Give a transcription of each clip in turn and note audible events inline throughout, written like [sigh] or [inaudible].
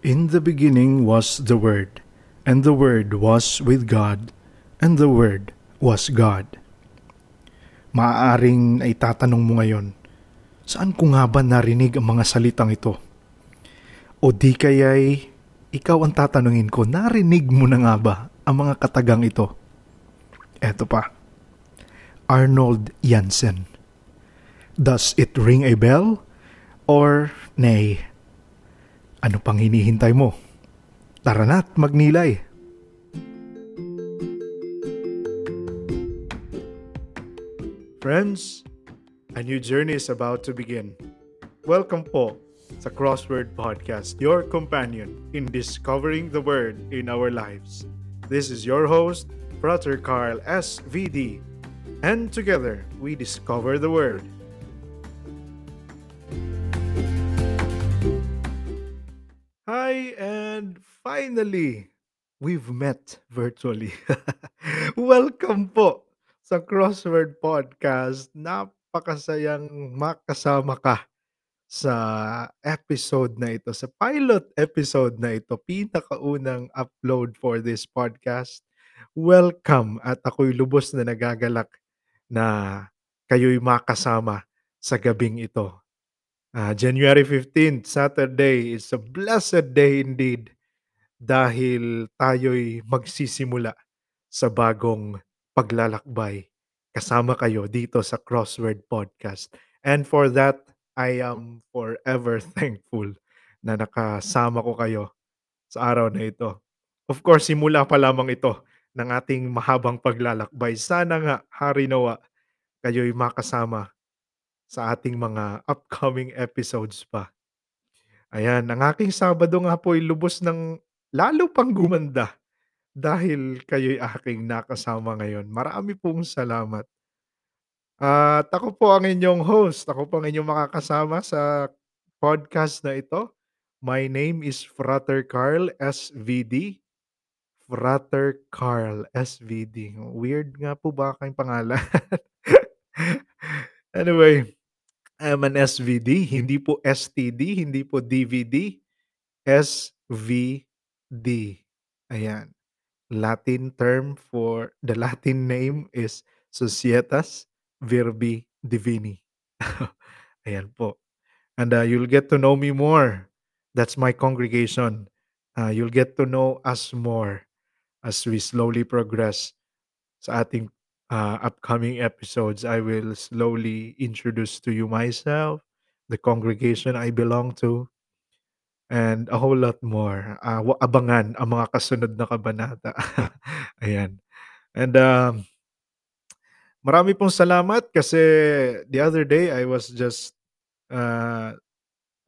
In the beginning was the Word, and the Word was with God, and the Word was God. Maaaring itatanong mo ngayon, saan ko nga ba narinig ang mga salitang ito? O di kaya'y ikaw ang tatanungin ko, narinig mo na nga ba ang mga katagang ito? Eto pa, Arnold Jansen. Does it ring a bell? Or nay? Ano pang hinihintay mo? Tara na't magnilay. Friends, a new journey is about to begin. Welcome po sa Crossword Podcast, your companion in discovering the Word in our lives. This is your host, Brother Carl SVD, and together we discover the Word. Hi, and finally, we've met virtually. [laughs] Welcome po sa Crossword Podcast. Napakasayang makasama ka sa episode na ito, sa pilot episode na ito, pinakaunang upload for this podcast. Welcome at ako'y lubos na nagagalak na kayo'y makasama sa gabing ito. Uh, January 15th, Saturday, is a blessed day indeed dahil tayo'y magsisimula sa bagong paglalakbay kasama kayo dito sa Crossword Podcast. And for that, I am forever [laughs] thankful na nakasama ko kayo sa araw na ito. Of course, simula pa lamang ito ng ating mahabang paglalakbay. Sana nga, Hari Nawa, kayo'y makasama sa ating mga upcoming episodes pa. Ayan, ang aking Sabado nga po ay lubos ng lalo pang gumanda dahil kayo'y aking nakasama ngayon. Marami pong salamat. At ako po ang inyong host. Ako po ang inyong makakasama sa podcast na ito. My name is Frater Carl SVD. Frater Carl SVD. Weird nga po ba aking pangalan? [laughs] anyway, I'm an SVD, hindi po STD, hindi po DVD, SVD. Ayan. Latin term for the Latin name is Societas Verbi Divini. [laughs] Ayan po. And uh, you'll get to know me more. That's my congregation. Uh, you'll get to know us more as we slowly progress sa ating uh, upcoming episodes, I will slowly introduce to you myself, the congregation I belong to, and a whole lot more. Uh, abangan ang mga kasunod na kabanata. [laughs] Ayan. And um, marami pong salamat kasi the other day I was just uh,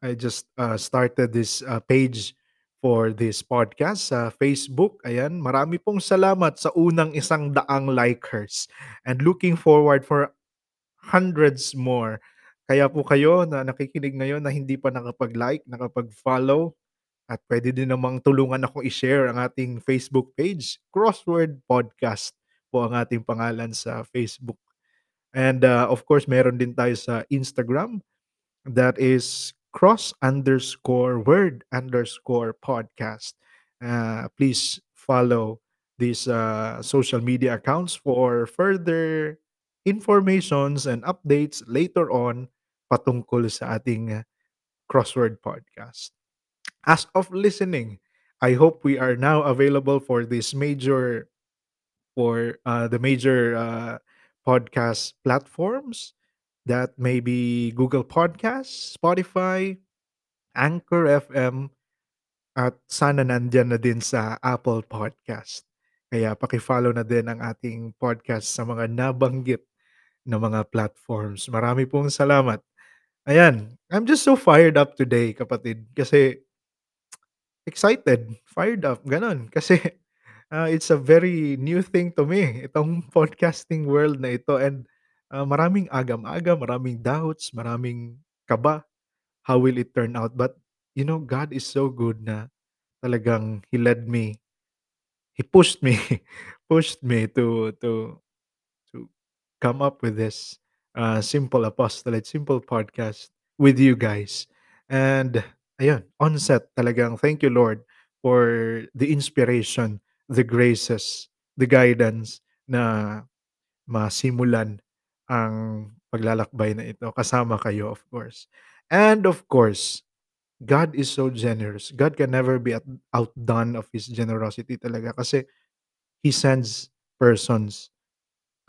I just uh, started this uh, page for this podcast sa Facebook. Ayan, marami pong salamat sa unang isang daang likers and looking forward for hundreds more. Kaya po kayo na nakikinig ngayon na hindi pa nakapag-like, nakapag-follow, at pwede din namang tulungan akong i-share ang ating Facebook page, Crossword Podcast po ang ating pangalan sa Facebook. And uh, of course, meron din tayo sa Instagram. That is cross underscore word underscore podcast. Uh, please follow these uh, social media accounts for further informations and updates later on patungkol sa ating crossword podcast. As of listening, I hope we are now available for this major for uh, the major uh, podcast platforms that may be Google Podcasts, Spotify, Anchor FM, at sana nandyan na din sa Apple Podcast. Kaya paki-follow na din ang ating podcast sa mga nabanggit na mga platforms. Marami pong salamat. Ayan, I'm just so fired up today, kapatid, kasi excited, fired up, ganon. [laughs] Kasi uh, it's a very new thing to me, itong podcasting world na ito. And uh, maraming agam-agam, maraming doubts, maraming kaba. How will it turn out? But, you know, God is so good na talagang He led me. He pushed me, [laughs] pushed me to, to, to come up with this uh, simple apostolate, simple podcast with you guys. And Ayun, onset talagang thank you Lord for the inspiration, the graces, the guidance na masimulan ang paglalakbay na ito kasama kayo of course. And of course, God is so generous. God can never be out outdone of His generosity talaga kasi He sends persons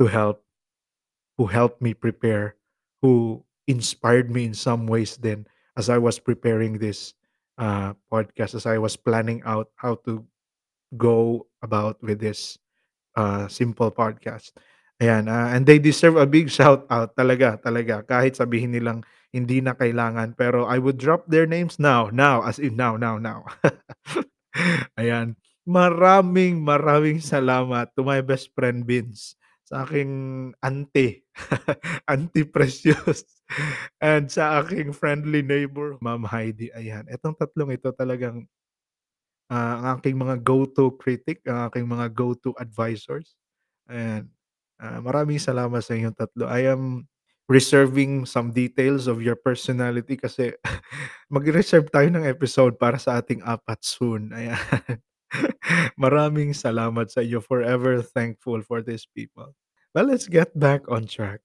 to help, who helped me prepare, who inspired me in some ways then as I was preparing this, uh, podcast, as I was planning out how to go about with this, uh, simple podcast. Ayan, ah, and they deserve a big shout out talaga, talaga kahit sabihin nilang hindi na kailangan pero I would drop their names now, now, as in now, now, now. [laughs] Ayan, maraming, maraming salamat to my best friend Vince, sa aking auntie, [laughs] Auntie Precious, [laughs] and sa aking friendly neighbor Ma'am Heidi, ayan. Itong tatlong ito talagang ah, ang aking mga go-to critic, ang aking mga go-to advisors. Ayan, ah, maraming salamat sa inyong tatlo. I am reserving some details of your personality kasi [laughs] magre-reserve tayo ng episode para sa ating apat soon, ayan. [laughs] Maraming salamat sa inyo, forever thankful for these people. Well, let's get back on track.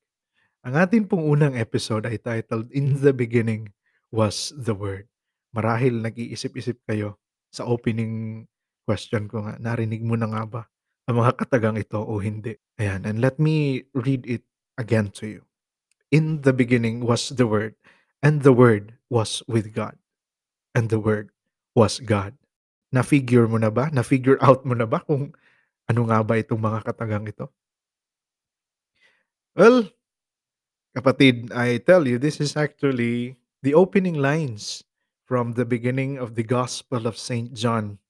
Ang atin pong unang episode ay titled, "In the beginning was the Word." Marahil nag-iisip-isip kayo sa opening question ko nga, narinig mo na nga ba ang mga katagang ito o hindi? Ayan, and let me read it again to you. "In the beginning was the Word, and the Word was with God, and the Word was God." Na-figure mo na ba? Na-figure out mo na ba kung ano nga ba itong mga katagang ito? Well kapatid, I tell you, this is actually the opening lines from the beginning of the Gospel of Saint John.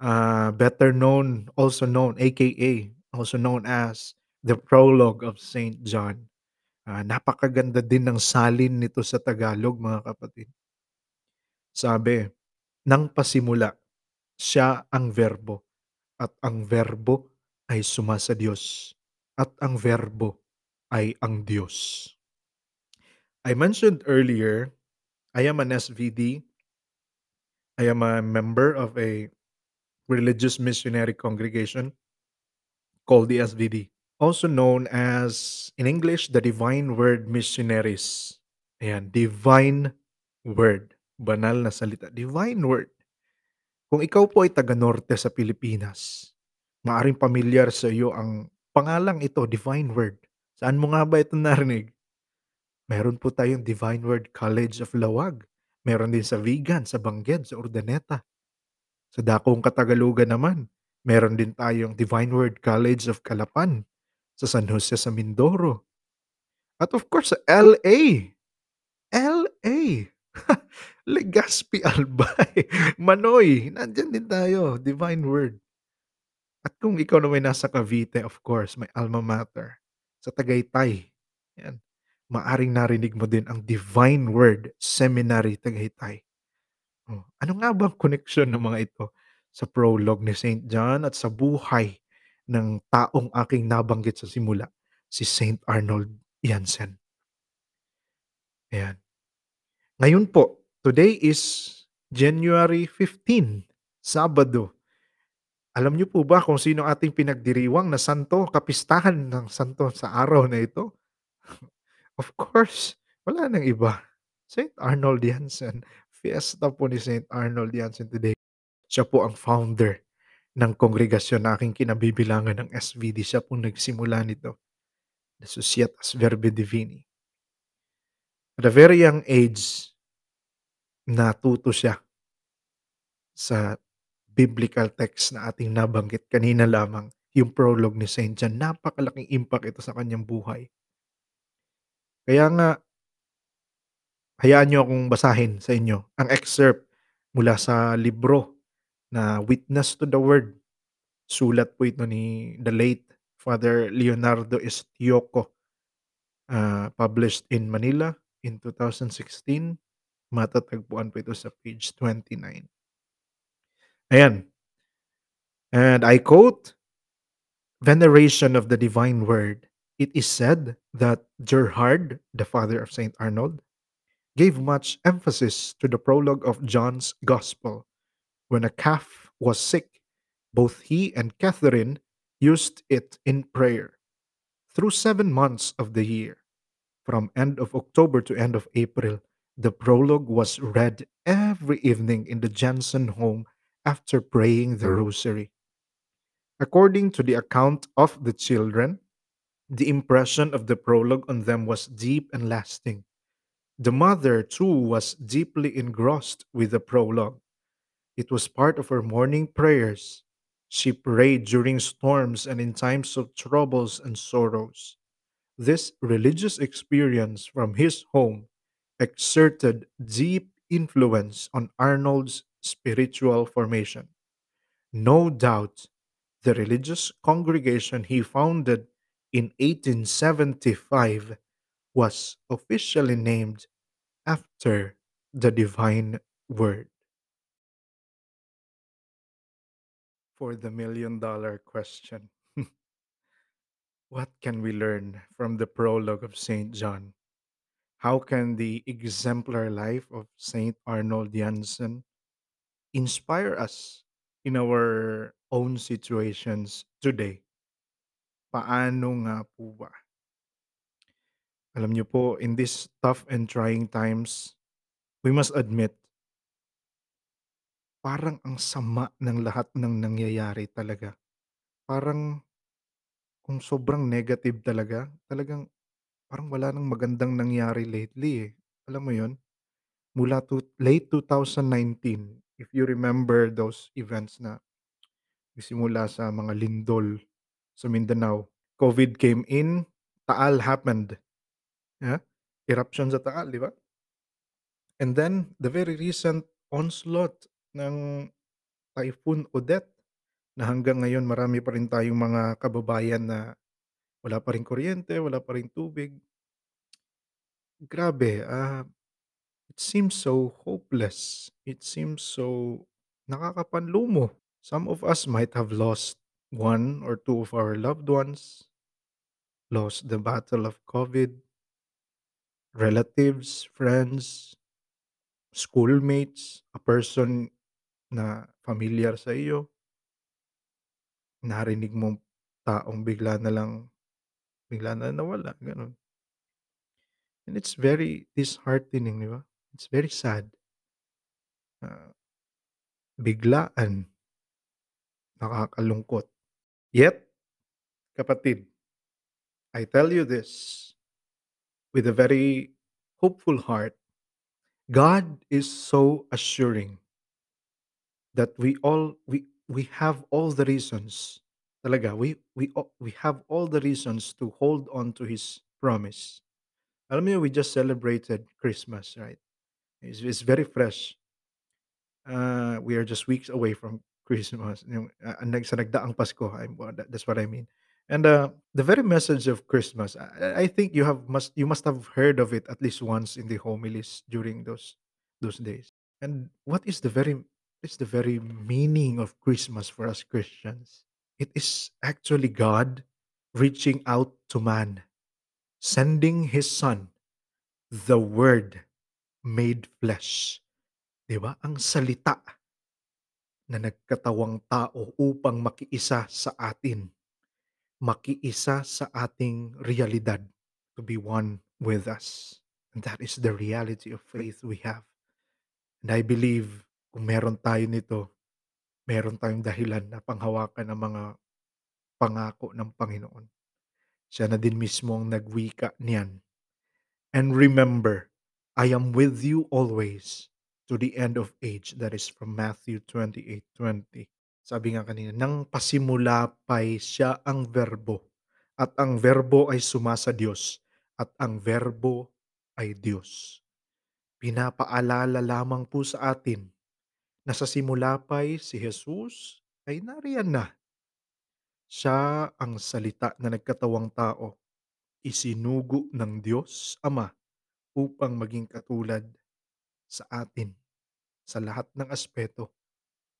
Uh, better known, also known, AKA, also known as the Prologue of Saint John. Ah, napakaganda din ng salin nito sa Tagalog, mga kapatid. Sabi, "Nang pasimula, siya ang Berbo, at ang Berbo ay sumasa Diyos, at ang Berbo ay ang Diyos." I mentioned earlier, I am an SVD. I am a member of a religious missionary congregation called the SVD, also known as, in English, the Divine Word Missionaries. Ayan, Divine Word, banal na salita, Divine Word. Kung ikaw po ay taga-Norte sa Pilipinas, maaaring pamilyar sa iyo ang pangalang ito, Divine Word. Saan mo nga ba ito narinig? Meron po tayong Divine Word College of Lawag, meron din sa Vigan, sa Benguet, sa Urdaneta. Sa dakong Katagalugan naman, meron din tayong Divine Word College of Calapan, sa San Jose sa Mindoro. At of course sa LA, LA, [laughs] Legazpi, Albay, [laughs] Manoy, nandiyan din tayo, Divine Word. At kung ikaw naman nasa Cavite, of course, may alma mater, sa Tagaytay, 'yan. Maaaring narinig mo din ang Divine Word Seminary, Tagaytay. Oh, ano nga bang koneksyon ng mga ito sa prologue ni Saint John at sa buhay ng taong aking nabanggit sa simula, si Saint Arnold Jansen? Ayan. Ngayon po, today is January 15, Sabado. Alam niyo po ba kung sino ang ating pinagdiriwang na santo, kapistahan ng santo sa araw na ito? [laughs] Of course, wala ng iba, Saint Arnold Jansen. Fiesta po ni Saint Arnold Jansen today. Siya po ang founder ng kongregasyon na aking kinabibilangan ng SVD. Siya po nagsimula nito, the Societas Verbi Divini. At a very young age, natuto siya sa biblical text na ating nabanggit kanina lamang, yung prologue ni Saint John. Napakalaking impact ito sa kanyang buhay. Kaya nga hayaan niyo akong basahin sa inyo ang excerpt mula sa libro na Witness to the Word. Sulat po ito ni the late Father Leonardo Estioco. Ah, published in Manila in 2016. Matatagpuan po ito sa page 29. Ayan. And I quote, "Veneration of the divine word. It is said that Gerhard, the father of Saint Arnold, gave much emphasis to the prologue of John's Gospel. When a calf was sick, both he and Catherine used it in prayer. Through seven months of the year, from end of October to end of April, the prologue was read every evening in the Jensen home after praying the rosary. According to the account of the children, the impression of the prologue on them was deep and lasting. The mother, too, was deeply engrossed with the prologue. It was part of her morning prayers. She prayed during storms and in times of troubles and sorrows. This religious experience from his home exerted deep influence on Arnold's spiritual formation. No doubt, the religious congregation he founded in 1875 was officially named after the divine word. For the million dollar question, [laughs] what can we learn from the prologue of St. John? How can the exemplar life of St. Arnold Janssen inspire us in our own situations today? Paano nga po ba? Alam niyo po, in these tough and trying times, we must admit, parang ang sama ng lahat ng nangyayari talaga. Parang kung sobrang negative talaga, talagang parang wala nang magandang nangyari lately eh. Alam mo yon? Mula to late 2019, if you remember those events na simula sa mga lindol sa Mindanao. COVID came in, Taal happened. Yeah? Eruption sa Taal, di ba? And then, the very recent onslaught ng Typhoon Odette na hanggang ngayon marami pa rin tayong mga kababayan na wala pa ring kuryente, wala pa ring tubig. Grabe, ah, it seems so hopeless. It seems so nakakapanlumo. Some of us might have lost one or two of our loved ones, lost the battle of COVID, relatives, friends, schoolmates, a person na familiar sa iyo. Narinig mong taong bigla na lang bigla na nawala, gano'n. And it's very disheartening, di ba? It's very sad. Ah, biglaan. Nakakalungkot. Yet, kapatid, I tell you this with a very hopeful heart. God is so assuring that we all we we have all the reasons talaga we we we have all the reasons to hold on to his promise. Alam niyo, we just celebrated Christmas, right? It's, it's very fresh. Uh, we are just weeks away from Christmas. Yung, uh, sa nagdaang Pasko, I'm, that's what I mean. And uh, the very message of Christmas, I, I think you have must you must have heard of it at least once in the homilies during those those days. And what is the very is the very meaning of Christmas for us Christians? It is actually God reaching out to man, sending his son, the word made flesh. 'Di ba? Ang salita na nagkatawang tao upang makiisa sa atin, makiisa sa ating realidad, to be one with us. And that is the reality of faith we have. And I believe kung meron tayo nito, meron tayong dahilan na panghawakan ang mga pangako ng Panginoon. Siya na din mismo ang nagwika niyan. And remember, I am with you always to the end of age. That is from Matthew 28:20. Sabi nga kanina, nang pasimula pa'y siya ang verbo, at ang verbo ay sumasa Diyos, at ang verbo ay Diyos. Pinapaalala lamang po sa atin na sa simula pa'y si Jesus ay nariyan na. Siya ang salita na nagkatawang tao, isinugo ng Diyos Ama upang maging katulad sa atin sa lahat ng aspeto,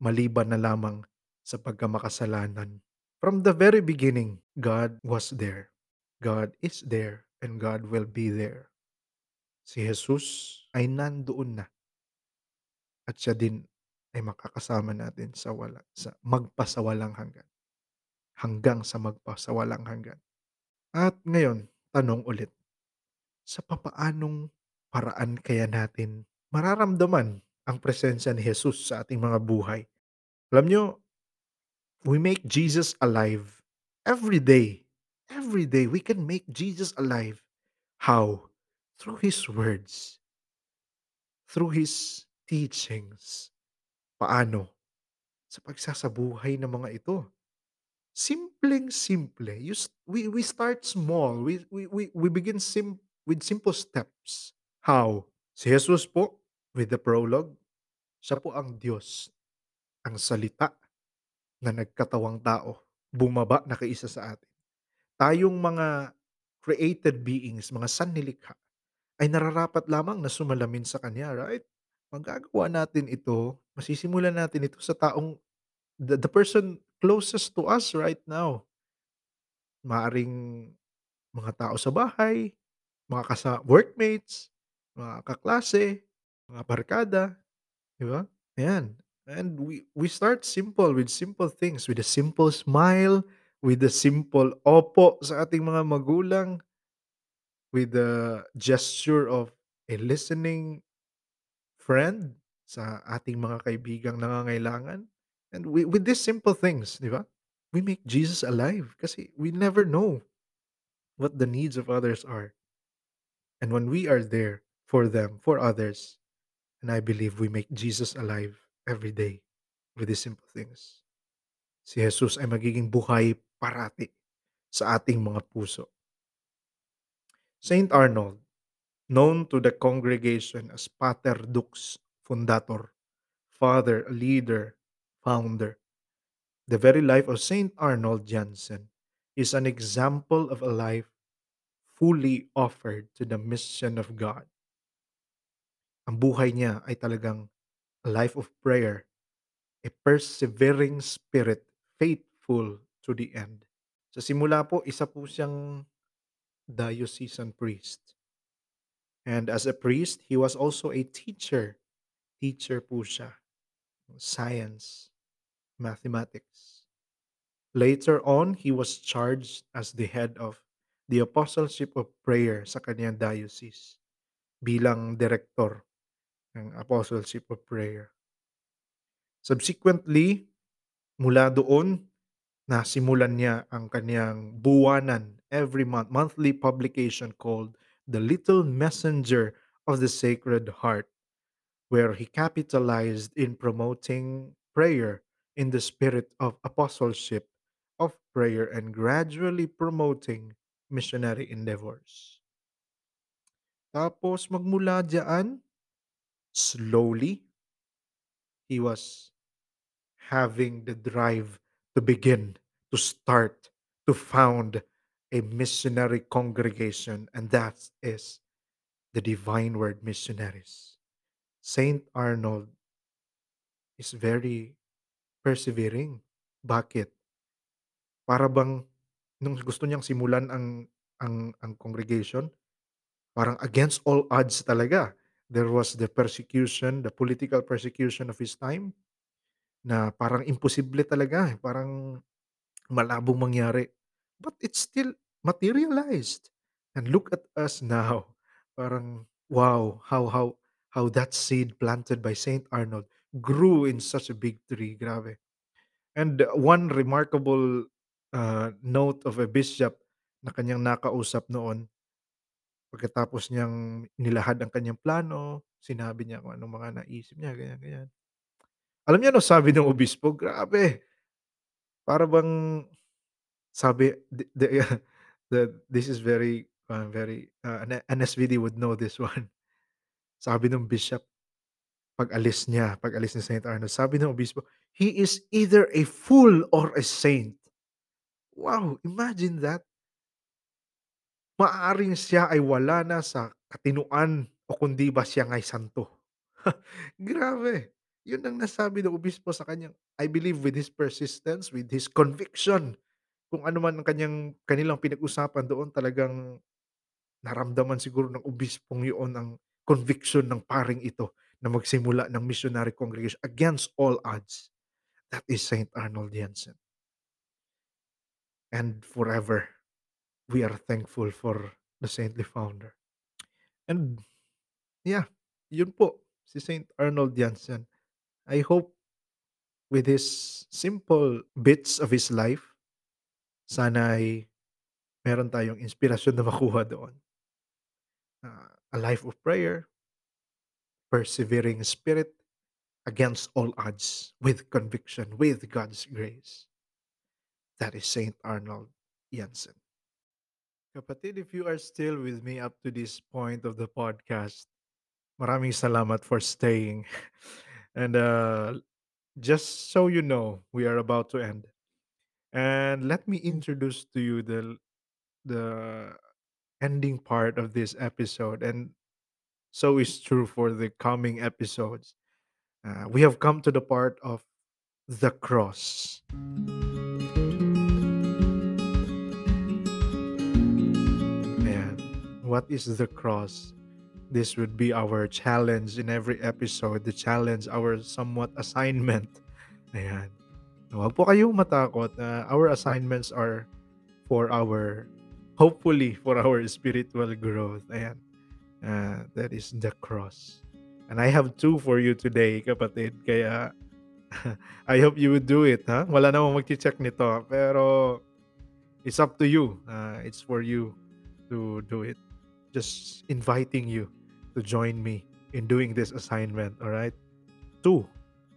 maliban na lamang sa pagkamakasalanan. From the very beginning, God was there. God is there and God will be there. Si Jesus ay nandoon na at siya din ay makakasama natin sa wala sa magpasawalang hanggan, hanggang sa magpasawalang hanggan. At ngayon, tanong ulit, sa papaanong paraan kaya natin mararamdaman ang presensya ni Jesus sa ating mga buhay? Alam niyo, we make Jesus alive every day. Every day, we can make Jesus alive. How? Through His words, through His teachings. Paano? Sa pagsasabuhay ng mga ito. Simpleng-simple. You s we we start small. We we we we begin sim with simple steps. How? Si Jesus po, with the prologue, siya po ang Diyos, ang salita na nagkatawang tao, bumaba na kaisa sa atin. Tayong mga created beings, mga sanlilikha, ay nararapat lamang na sumalamin sa Kanya, right? Magagawa natin ito, masisimulan natin ito sa taong the the person closest to us right now. Maaaring mga tao sa bahay, mga kasa workmates, mga kaklase, mga barkada, 'di ba? Ayan, and we we start simple with simple things, with a simple smile, with a simple opo sa ating mga magulang, with the gesture of a listening friend sa ating mga kaibigang nangangailangan. And we with these simple things, 'di ba? We make Jesus alive kasi we never know what the needs of others are. And when we are there for them, for others, and I believe we make Jesus alive every day with these simple things. Si Jesus ay magiging buhay parati sa ating mga puso. Saint Arnold, known to the congregation as Pater Dux Fundator, father, leader, founder. The very life of Saint Arnold Janssen is an example of a life fully offered to the mission of God. Ang buhay niya ay talagang a life of prayer, a persevering spirit, faithful to the end. Sa simula po, isa po siyang diocesan priest. And as a priest, he was also a teacher. Teacher po siya. Science, mathematics. Later on, he was charged as the head of the Apostleship of Prayer sa kanyang diocese bilang direktor ng Apostleship of Prayer. Subsequently, mula doon, nasimulan niya ang kanyang buwanan every month, monthly publication called The Little Messenger of the Sacred Heart, where he capitalized in promoting prayer in the spirit of apostleship of prayer and gradually promoting missionary endeavors. Tapos magmula diyan, slowly, he was having the drive to begin, to start, to found a missionary congregation, and that is the Divine Word Missionaries. Saint Arnold is very persevering. Bakit? Para bang nung gusto niyang simulan ang ang ang congregation, parang against all odds talaga. There was the persecution, the political persecution of his time na parang imposible talaga, parang malabong mangyari. But it still materialized. And look at us [laughs] now. Parang wow, how how how that seed planted by Saint Arnold grew in such a big tree, grabe. And one remarkable uh, note of a bishop na kanyang nakausap noon, pagkatapos niyang nilahad ang kanyang plano, sinabi niya kung anong mga naisip niya, ganyan, ganyan. Alam niyo ano sabi ng obispo? Grabe. Para bang sabi the [laughs] the, the this is very uh, very uh, an, an SVD would know this one. Sabi ng bishop pag-alis niya, pag-alis ni Saint Arnold, sabi ng obispo, "He is either a fool or a saint." Wow, imagine that. Maaaring siya ay wala na sa katinuan o kundi ba siya nga'y santo. [laughs] Grabe, yun ang nasabi ng obispo sa kanyang I believe with his persistence, with his conviction, kung ano man ang kanyang kanilang pinag-usapan doon talagang naramdaman siguro ng obispong yun ang conviction ng paring ito na magsimula ng missionary congregation against all odds. That is Saint Arnold Janssen. And forever, we are thankful for the saintly founder. And yeah, yun po, si Saint Arnold Janssen. I hope with his simple bits of his life, sana ay meron tayong inspirasyon na makuha doon. Uh, a life of prayer, persevering spirit against all odds, with conviction, with God's grace. That is Saint Arnold Janssen. Kapatid, if you are still with me up to this point of the podcast, maraming salamat for staying. [laughs] and uh, just so you know, we are about to end. And let me introduce to you the the ending part of this episode, and so is true for the coming episodes. Uh, we have come to the part of the cross. What is the cross? This would be our challenge in every episode, the challenge, our somewhat assignment. [laughs] Ayan. Huwag po kayong matakot. Uh, our assignments are for our, hopefully, for our spiritual growth. Ayan. Uh, that is the cross. And I have two for you today, kapatid. Kaya, [laughs] I hope you would do it, ha? Wala namang mag-check nito. Pero, it's up to you. Uh, it's for you to do it. Just inviting you to join me in doing this assignment, all right? Two.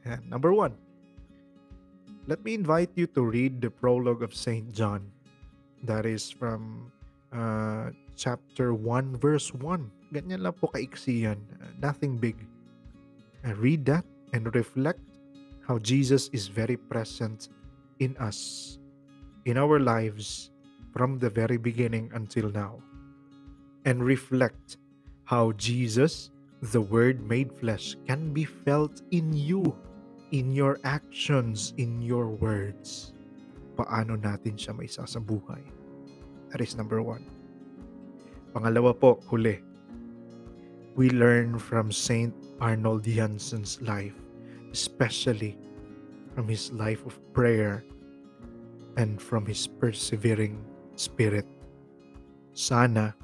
And number one, let me invite you to read the prologue of St. John. That is from uh, chapter 1, verse 1. Ganyan lang po kaiksi yan. Nothing big. And read that and reflect how Jesus is very present in us, in our lives, from the very beginning until now. And reflect how Jesus, the Word made flesh, can be felt in you, in your actions, in your words. Paano natin siya may sasabuhay? That is number one. Pangalawa po, huli. We learn from Saint Arnold Janssen's life, especially from his life of prayer and from his persevering spirit. Sana,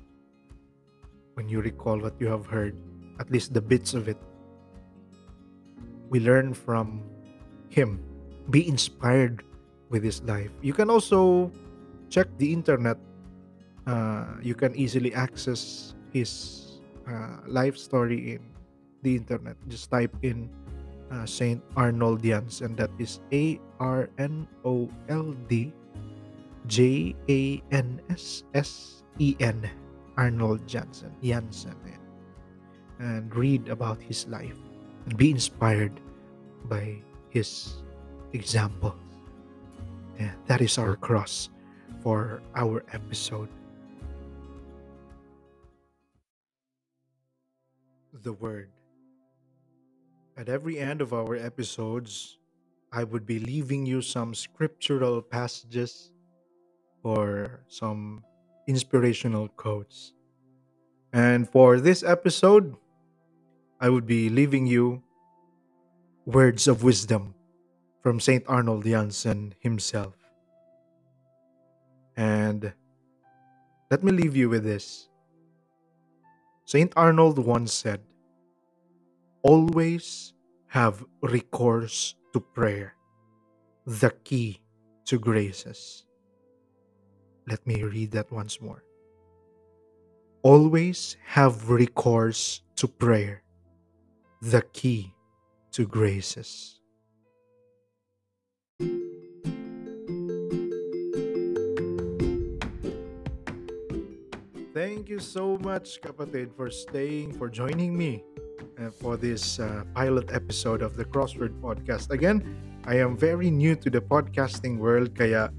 when you recall what you have heard, at least the bits of it, we learn from him. Be inspired with his life. You can also check the internet. Uh, you can easily access his uh, life story in the internet. Just type in uh, Saint Arnold Jans, and that is A R N O L D J A N S S E N Arnold Jansen Jansen and read about his life and be inspired by his example. That is our cross for our episode. The Word. At every end of our episodes, I would be leaving you some scriptural passages or some inspirational quotes. And for this episode, I would be leaving you words of wisdom from St. Arnold Janssen himself. And let me leave you with this. St. Arnold once said, Always have recourse to prayer, the key to graces. Let me read that once more. Always have recourse to prayer, the key to graces. Thank you so much, kapatid, for staying, for joining me uh, for this uh, pilot episode of the Crossword Podcast. Again, I am very new to the podcasting world, kaya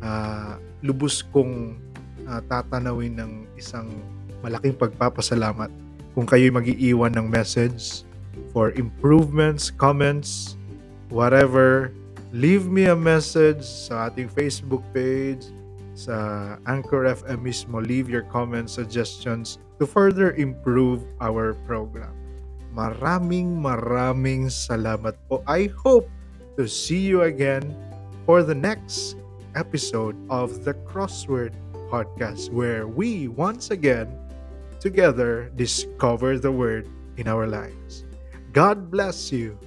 uh, lubos kong uh, tatanawin ng isang malaking pagpapasalamat kung kayo'y mag-iiwan ng message for improvements, comments, whatever. Leave me a message sa ating Facebook page, sa Anchor FM mismo. Leave your comments, suggestions to further improve our program. Maraming maraming salamat po. I hope to see you again for the next episode of the Crossword Podcast, where we once again together discover the Word in our lives. God bless you.